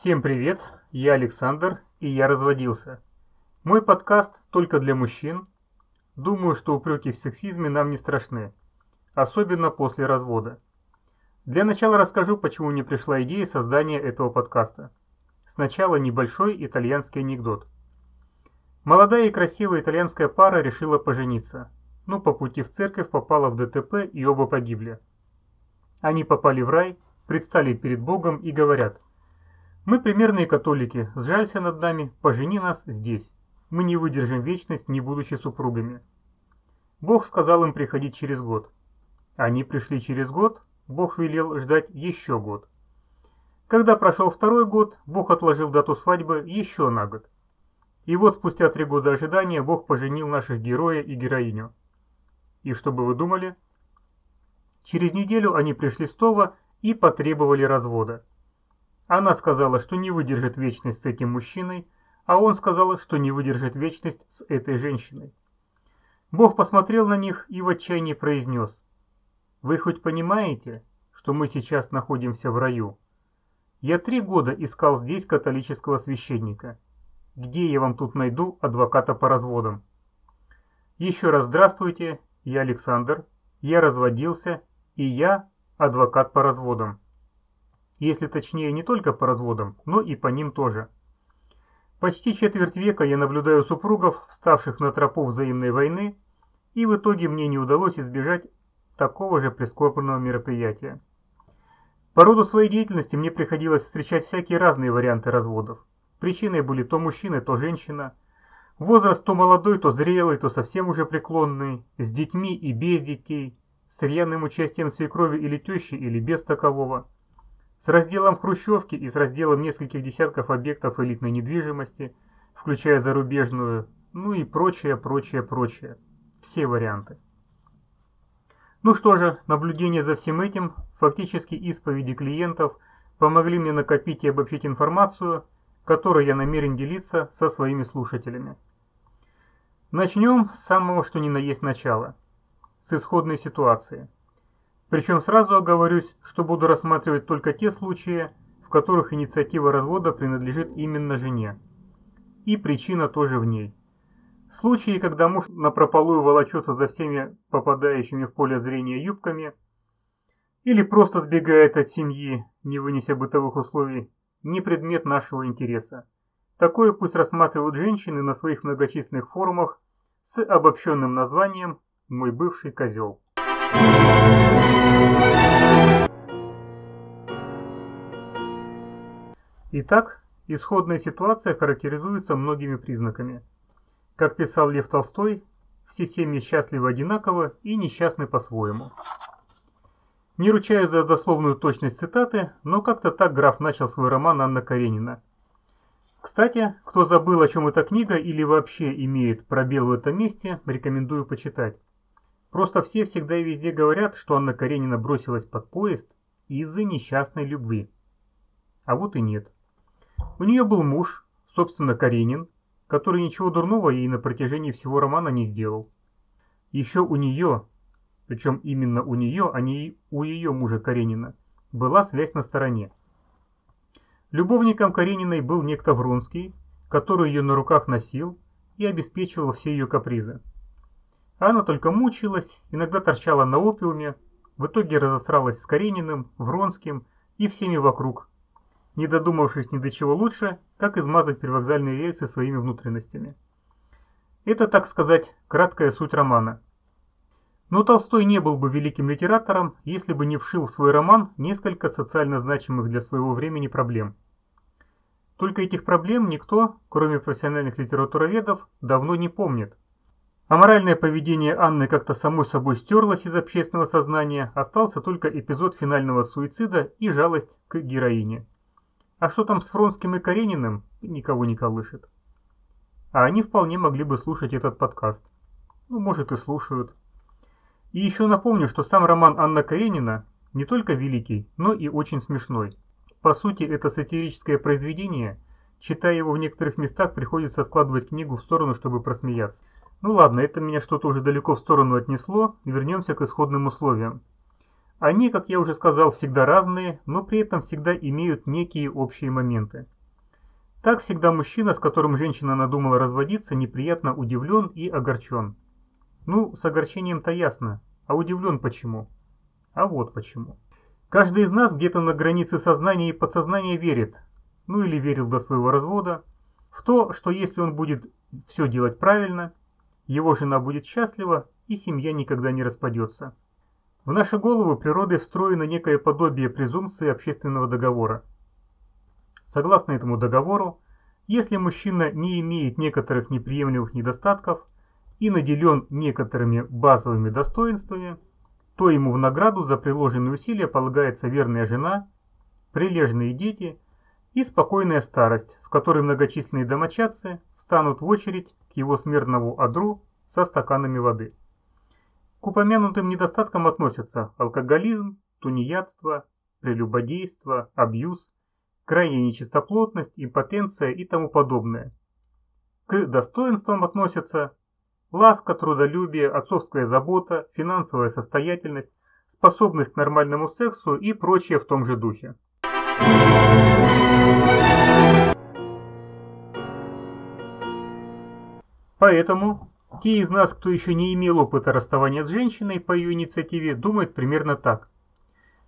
Всем привет, я Александр, и я разводился. Мой подкаст только для мужчин. Думаю, что упреки в сексизме нам не страшны, особенно после развода. Для начала расскажу, почему мне пришла идея создания этого подкаста. Сначала небольшой итальянский анекдот. Молодая и красивая итальянская пара решила пожениться, но по пути в церковь попала в ДТП и оба погибли. Они попали в рай, предстали перед Богом и говорят – мы примерные католики, сжалься над нами, пожени нас здесь. Мы не выдержим вечность, не будучи супругами. Бог сказал им приходить через год. Они пришли через год, Бог велел ждать еще год. Когда прошел второй год, Бог отложил дату свадьбы еще на год. И вот спустя три года ожидания Бог поженил наших героя и героиню. И что бы вы думали? Через неделю они пришли снова и потребовали развода. Она сказала, что не выдержит вечность с этим мужчиной, а он сказал, что не выдержит вечность с этой женщиной. Бог посмотрел на них и в отчаянии произнес, «Вы хоть понимаете, что мы сейчас находимся в раю? Я три года искал здесь католического священника. Где я вам тут найду адвоката по разводам?» Еще раз здравствуйте, я Александр, я разводился, и я адвокат по разводам если точнее не только по разводам, но и по ним тоже. Почти четверть века я наблюдаю супругов, вставших на тропу взаимной войны, и в итоге мне не удалось избежать такого же прискорбного мероприятия. По роду своей деятельности мне приходилось встречать всякие разные варианты разводов. Причиной были то мужчина, то женщина. Возраст то молодой, то зрелый, то совсем уже преклонный, с детьми и без детей, с рьяным участием свекрови или тещи или без такового – с разделом хрущевки и с разделом нескольких десятков объектов элитной недвижимости, включая зарубежную, ну и прочее, прочее, прочее. Все варианты. Ну что же, наблюдение за всем этим, фактически исповеди клиентов, помогли мне накопить и обобщить информацию, которой я намерен делиться со своими слушателями. Начнем с самого что ни на есть начала, с исходной ситуации – причем сразу оговорюсь, что буду рассматривать только те случаи, в которых инициатива развода принадлежит именно жене. И причина тоже в ней. Случаи, когда муж напропалую волочется за всеми попадающими в поле зрения юбками, или просто сбегает от семьи, не вынеся бытовых условий, не предмет нашего интереса. Такое пусть рассматривают женщины на своих многочисленных форумах с обобщенным названием «Мой бывший козел». Итак, исходная ситуация характеризуется многими признаками. Как писал Лев Толстой, все семьи счастливы одинаково и несчастны по-своему. Не ручаюсь за дословную точность цитаты, но как-то так граф начал свой роман Анна Каренина. Кстати, кто забыл, о чем эта книга или вообще имеет пробел в этом месте, рекомендую почитать. Просто все всегда и везде говорят, что Анна Каренина бросилась под поезд из-за несчастной любви. А вот и нет. У нее был муж, собственно Каренин, который ничего дурного ей на протяжении всего романа не сделал. Еще у нее, причем именно у нее, а не у ее мужа Каренина, была связь на стороне. Любовником Карениной был некто Вронский, который ее на руках носил и обеспечивал все ее капризы. Она только мучилась, иногда торчала на опиуме, в итоге разосралась с Карениным, Вронским и всеми вокруг, не додумавшись ни до чего лучше, как измазать привокзальные рельсы своими внутренностями. Это, так сказать, краткая суть романа. Но Толстой не был бы великим литератором, если бы не вшил в свой роман несколько социально значимых для своего времени проблем. Только этих проблем никто, кроме профессиональных литературоведов, давно не помнит. Аморальное поведение Анны как-то самой собой стерлось из общественного сознания, остался только эпизод финального суицида и жалость к героине. А что там с Фронским и Карениным, никого не колышет. А они вполне могли бы слушать этот подкаст. Ну, может и слушают. И еще напомню, что сам роман Анна Каренина не только великий, но и очень смешной. По сути, это сатирическое произведение, читая его в некоторых местах, приходится откладывать книгу в сторону, чтобы просмеяться. Ну ладно, это меня что-то уже далеко в сторону отнесло, вернемся к исходным условиям. Они, как я уже сказал, всегда разные, но при этом всегда имеют некие общие моменты. Так всегда мужчина, с которым женщина надумала разводиться, неприятно удивлен и огорчен. Ну, с огорчением-то ясно, а удивлен почему? А вот почему. Каждый из нас где-то на границе сознания и подсознания верит, ну или верил до своего развода, в то, что если он будет все делать правильно, его жена будет счастлива и семья никогда не распадется. В наши головы природой встроено некое подобие презумпции общественного договора. Согласно этому договору, если мужчина не имеет некоторых неприемлемых недостатков и наделен некоторыми базовыми достоинствами, то ему в награду за приложенные усилия полагается верная жена, прилежные дети и спокойная старость, в которой многочисленные домочадцы встанут в очередь к его смертному одру со стаканами воды. К упомянутым недостаткам относятся алкоголизм, тунеядство, прелюбодейство, абьюз, крайняя нечистоплотность, импотенция и тому подобное. К достоинствам относятся ласка, трудолюбие, отцовская забота, финансовая состоятельность, способность к нормальному сексу и прочее в том же духе. Поэтому те из нас, кто еще не имел опыта расставания с женщиной по ее инициативе, думают примерно так.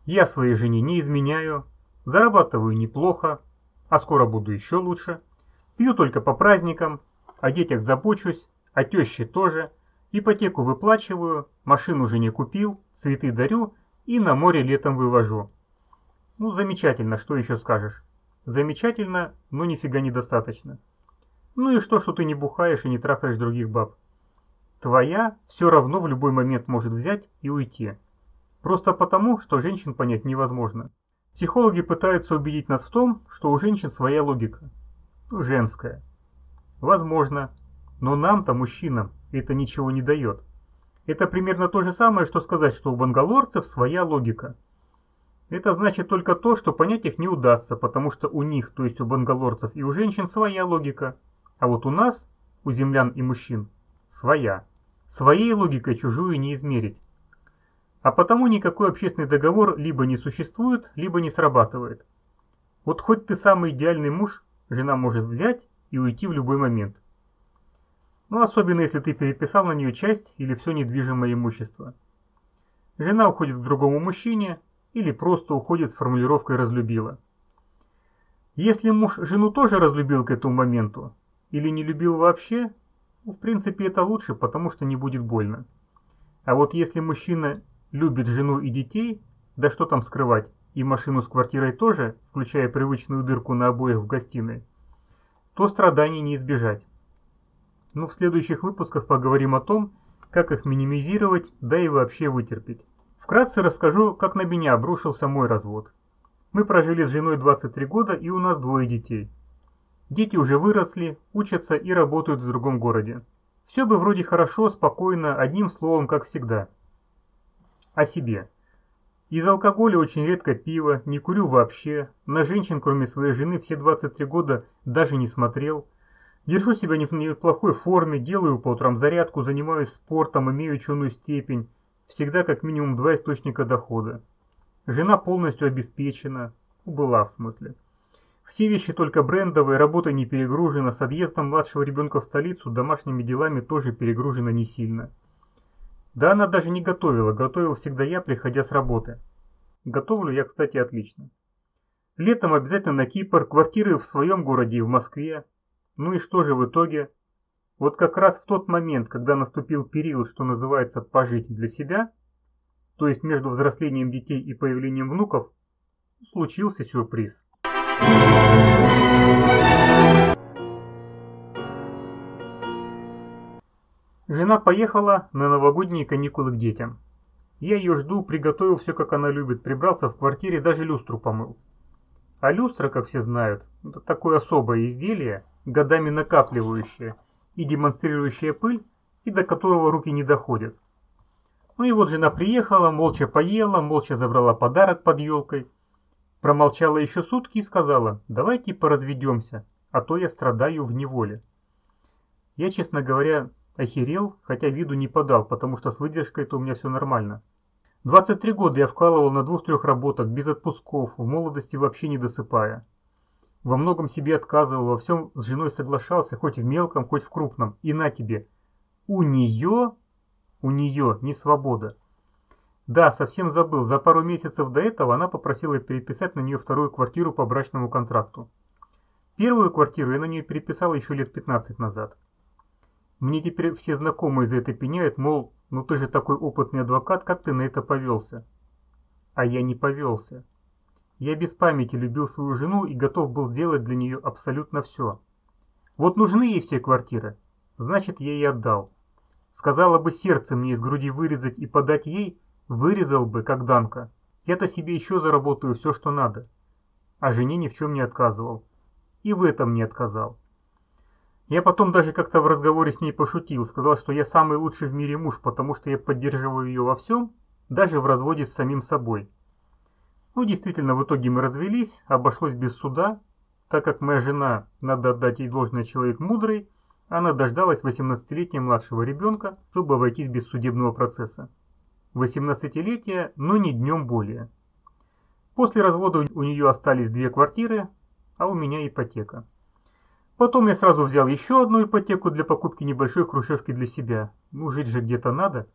Я своей жене не изменяю, зарабатываю неплохо, а скоро буду еще лучше, пью только по праздникам, о детях забочусь, о теще тоже, ипотеку выплачиваю, машину жене купил, цветы дарю и на море летом вывожу. Ну, замечательно, что еще скажешь? Замечательно, но нифига недостаточно. Ну и что, что ты не бухаешь и не трахаешь других баб? Твоя все равно в любой момент может взять и уйти. Просто потому, что женщин понять невозможно. Психологи пытаются убедить нас в том, что у женщин своя логика. Женская. Возможно. Но нам-то, мужчинам, это ничего не дает. Это примерно то же самое, что сказать, что у бангалорцев своя логика. Это значит только то, что понять их не удастся, потому что у них, то есть у бангалорцев и у женщин, своя логика. А вот у нас, у землян и мужчин, своя. Своей логикой чужую не измерить. А потому никакой общественный договор либо не существует, либо не срабатывает. Вот хоть ты самый идеальный муж, жена может взять и уйти в любой момент. Ну, особенно если ты переписал на нее часть или все недвижимое имущество. Жена уходит к другому мужчине или просто уходит с формулировкой «разлюбила». Если муж жену тоже разлюбил к этому моменту, или не любил вообще, в принципе, это лучше, потому что не будет больно. А вот если мужчина любит жену и детей, да что там скрывать, и машину с квартирой тоже, включая привычную дырку на обоих в гостиной, то страданий не избежать. Но в следующих выпусках поговорим о том, как их минимизировать, да и вообще вытерпеть. Вкратце расскажу, как на меня обрушился мой развод. Мы прожили с женой 23 года и у нас двое детей – Дети уже выросли, учатся и работают в другом городе. Все бы вроде хорошо, спокойно, одним словом, как всегда. О себе. Из алкоголя очень редко пиво, не курю вообще, на женщин, кроме своей жены, все 23 года даже не смотрел. Держу себя не в неплохой форме, делаю по утрам зарядку, занимаюсь спортом, имею ученую степень. Всегда как минимум два источника дохода. Жена полностью обеспечена. Была в смысле. Все вещи только брендовые, работа не перегружена, с отъездом младшего ребенка в столицу домашними делами тоже перегружена не сильно. Да она даже не готовила, готовил всегда я, приходя с работы. Готовлю я, кстати, отлично. Летом обязательно на Кипр, квартиры в своем городе и в Москве. Ну и что же в итоге? Вот как раз в тот момент, когда наступил период, что называется «пожить для себя», то есть между взрослением детей и появлением внуков, случился сюрприз. Жена поехала на новогодние каникулы к детям. Я ее жду, приготовил все, как она любит, прибрался в квартире, даже люстру помыл. А люстра, как все знают, это такое особое изделие, годами накапливающее и демонстрирующее пыль, и до которого руки не доходят. Ну и вот жена приехала, молча поела, молча забрала подарок под елкой, Промолчала еще сутки и сказала, давайте поразведемся, а то я страдаю в неволе. Я, честно говоря, охерел, хотя виду не подал, потому что с выдержкой-то у меня все нормально. 23 года я вкалывал на двух-трех работах, без отпусков, в молодости вообще не досыпая. Во многом себе отказывал, во всем с женой соглашался, хоть в мелком, хоть в крупном. И на тебе. У нее, у нее не свобода. Да, совсем забыл, за пару месяцев до этого она попросила переписать на нее вторую квартиру по брачному контракту. Первую квартиру я на нее переписал еще лет 15 назад. Мне теперь все знакомые за это пеняют, мол, ну ты же такой опытный адвокат, как ты на это повелся? А я не повелся. Я без памяти любил свою жену и готов был сделать для нее абсолютно все. Вот нужны ей все квартиры, значит я ей отдал. Сказала бы сердце мне из груди вырезать и подать ей, вырезал бы, как Данка. Я-то себе еще заработаю все, что надо. А жене ни в чем не отказывал. И в этом не отказал. Я потом даже как-то в разговоре с ней пошутил, сказал, что я самый лучший в мире муж, потому что я поддерживаю ее во всем, даже в разводе с самим собой. Ну, действительно, в итоге мы развелись, обошлось без суда, так как моя жена, надо отдать ей должное, человек мудрый, она дождалась 18-летнего младшего ребенка, чтобы обойтись без судебного процесса. 18-летие, но не днем более. После развода у нее остались две квартиры, а у меня ипотека. Потом я сразу взял еще одну ипотеку для покупки небольшой хрущевки для себя. Ну, жить же где-то надо.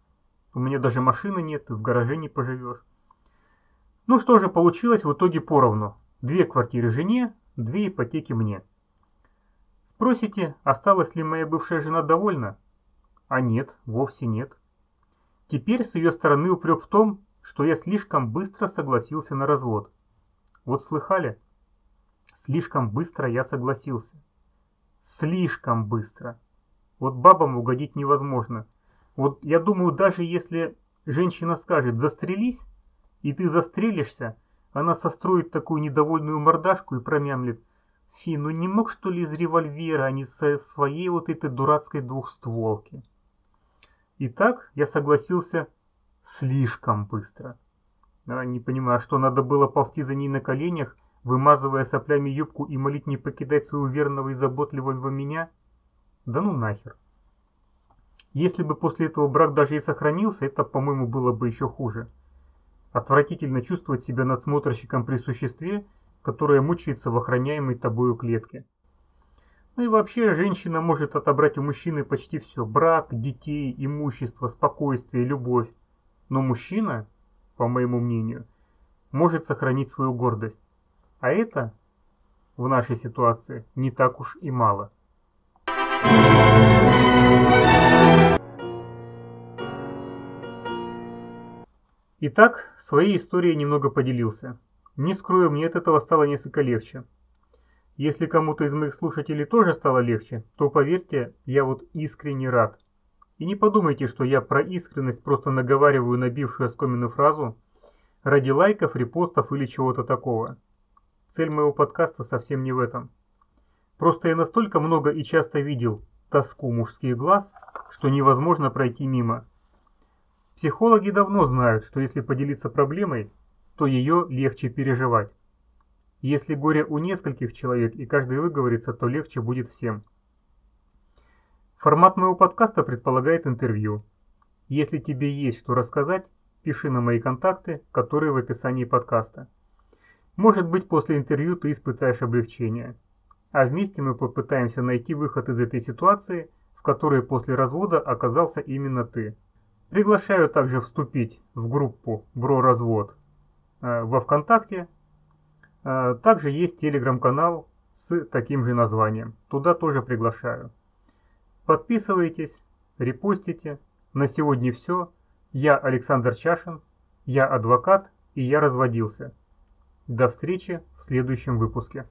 У меня даже машины нет, в гараже не поживешь. Ну что же, получилось в итоге поровну. Две квартиры жене, две ипотеки мне. Спросите, осталась ли моя бывшая жена довольна? А нет, вовсе нет. Теперь с ее стороны упрек в том, что я слишком быстро согласился на развод. Вот слыхали? Слишком быстро я согласился. Слишком быстро. Вот бабам угодить невозможно. Вот я думаю, даже если женщина скажет «застрелись», и ты застрелишься, она состроит такую недовольную мордашку и промямлит. Фи, ну не мог что ли из револьвера, а не со своей вот этой дурацкой двухстволки? Итак, я согласился слишком быстро. А, не понимаю, что надо было ползти за ней на коленях, вымазывая соплями юбку и молить не покидать своего верного и заботливого меня? Да ну нахер. Если бы после этого брак даже и сохранился, это, по-моему, было бы еще хуже. Отвратительно чувствовать себя надсмотрщиком при существе, которое мучается в охраняемой тобою клетке. Ну и вообще, женщина может отобрать у мужчины почти все. Брак, детей, имущество, спокойствие, любовь. Но мужчина, по моему мнению, может сохранить свою гордость. А это в нашей ситуации не так уж и мало. Итак, своей историей немного поделился. Не скрою, мне от этого стало несколько легче. Если кому-то из моих слушателей тоже стало легче, то поверьте, я вот искренне рад. И не подумайте, что я про искренность просто наговариваю набившую оскомину фразу ради лайков, репостов или чего-то такого. Цель моего подкаста совсем не в этом. Просто я настолько много и часто видел тоску мужских глаз, что невозможно пройти мимо. Психологи давно знают, что если поделиться проблемой, то ее легче переживать. Если горе у нескольких человек и каждый выговорится, то легче будет всем. Формат моего подкаста предполагает интервью. Если тебе есть что рассказать, пиши на мои контакты, которые в описании подкаста. Может быть, после интервью ты испытаешь облегчение. А вместе мы попытаемся найти выход из этой ситуации, в которой после развода оказался именно ты. Приглашаю также вступить в группу «Бро Развод» э, во Вконтакте. Э, также есть телеграм-канал с таким же названием. Туда тоже приглашаю. Подписывайтесь, репостите. На сегодня все. Я Александр Чашин, я адвокат и я разводился. До встречи в следующем выпуске.